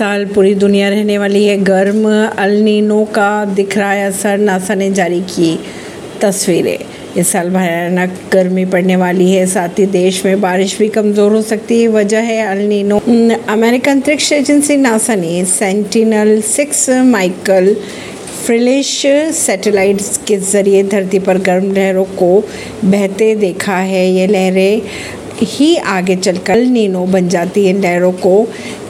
साल पूरी दुनिया रहने वाली है। गर्म अलनीनो का दिख रहा है असर। नासा ने जारी की तस्वीरें। इस साल भयानक गर्मी पड़ने वाली है। साथ ही देश में बारिश भी कमज़ोर हो सकती है। वजह है अलनीनो अमेरिकन अंतरिक्ष एजेंसी नासा ने Sentinel six Michael Freilich satellites के ज़रिए धरती पर गर्म लहरों को बहते देखा है। ये लहरें ही आगे चलकर नीनो बन जाती है। लहरों को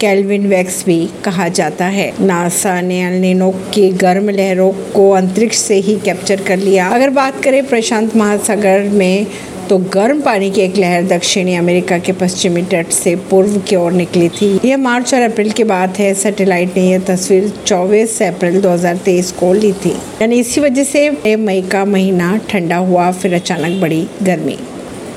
कैलविन वैक्स भी कहा जाता है। नासा ने अल्नीनो की गर्म लहरों को अंतरिक्ष से ही कैप्चर कर लिया। अगर बात करें प्रशांत महासागर में तो गर्म पानी की एक लहर दक्षिणी अमेरिका के पश्चिमी तट से पूर्व की ओर निकली थी। यह मार्च और अप्रैल की बात है। सैटेलाइट ने यह तस्वीर 24 अप्रैल 2023 को ली थी। यानी इसी वजह से मई का महीना ठंडा हुआ, फिर अचानक बड़ी गर्मी।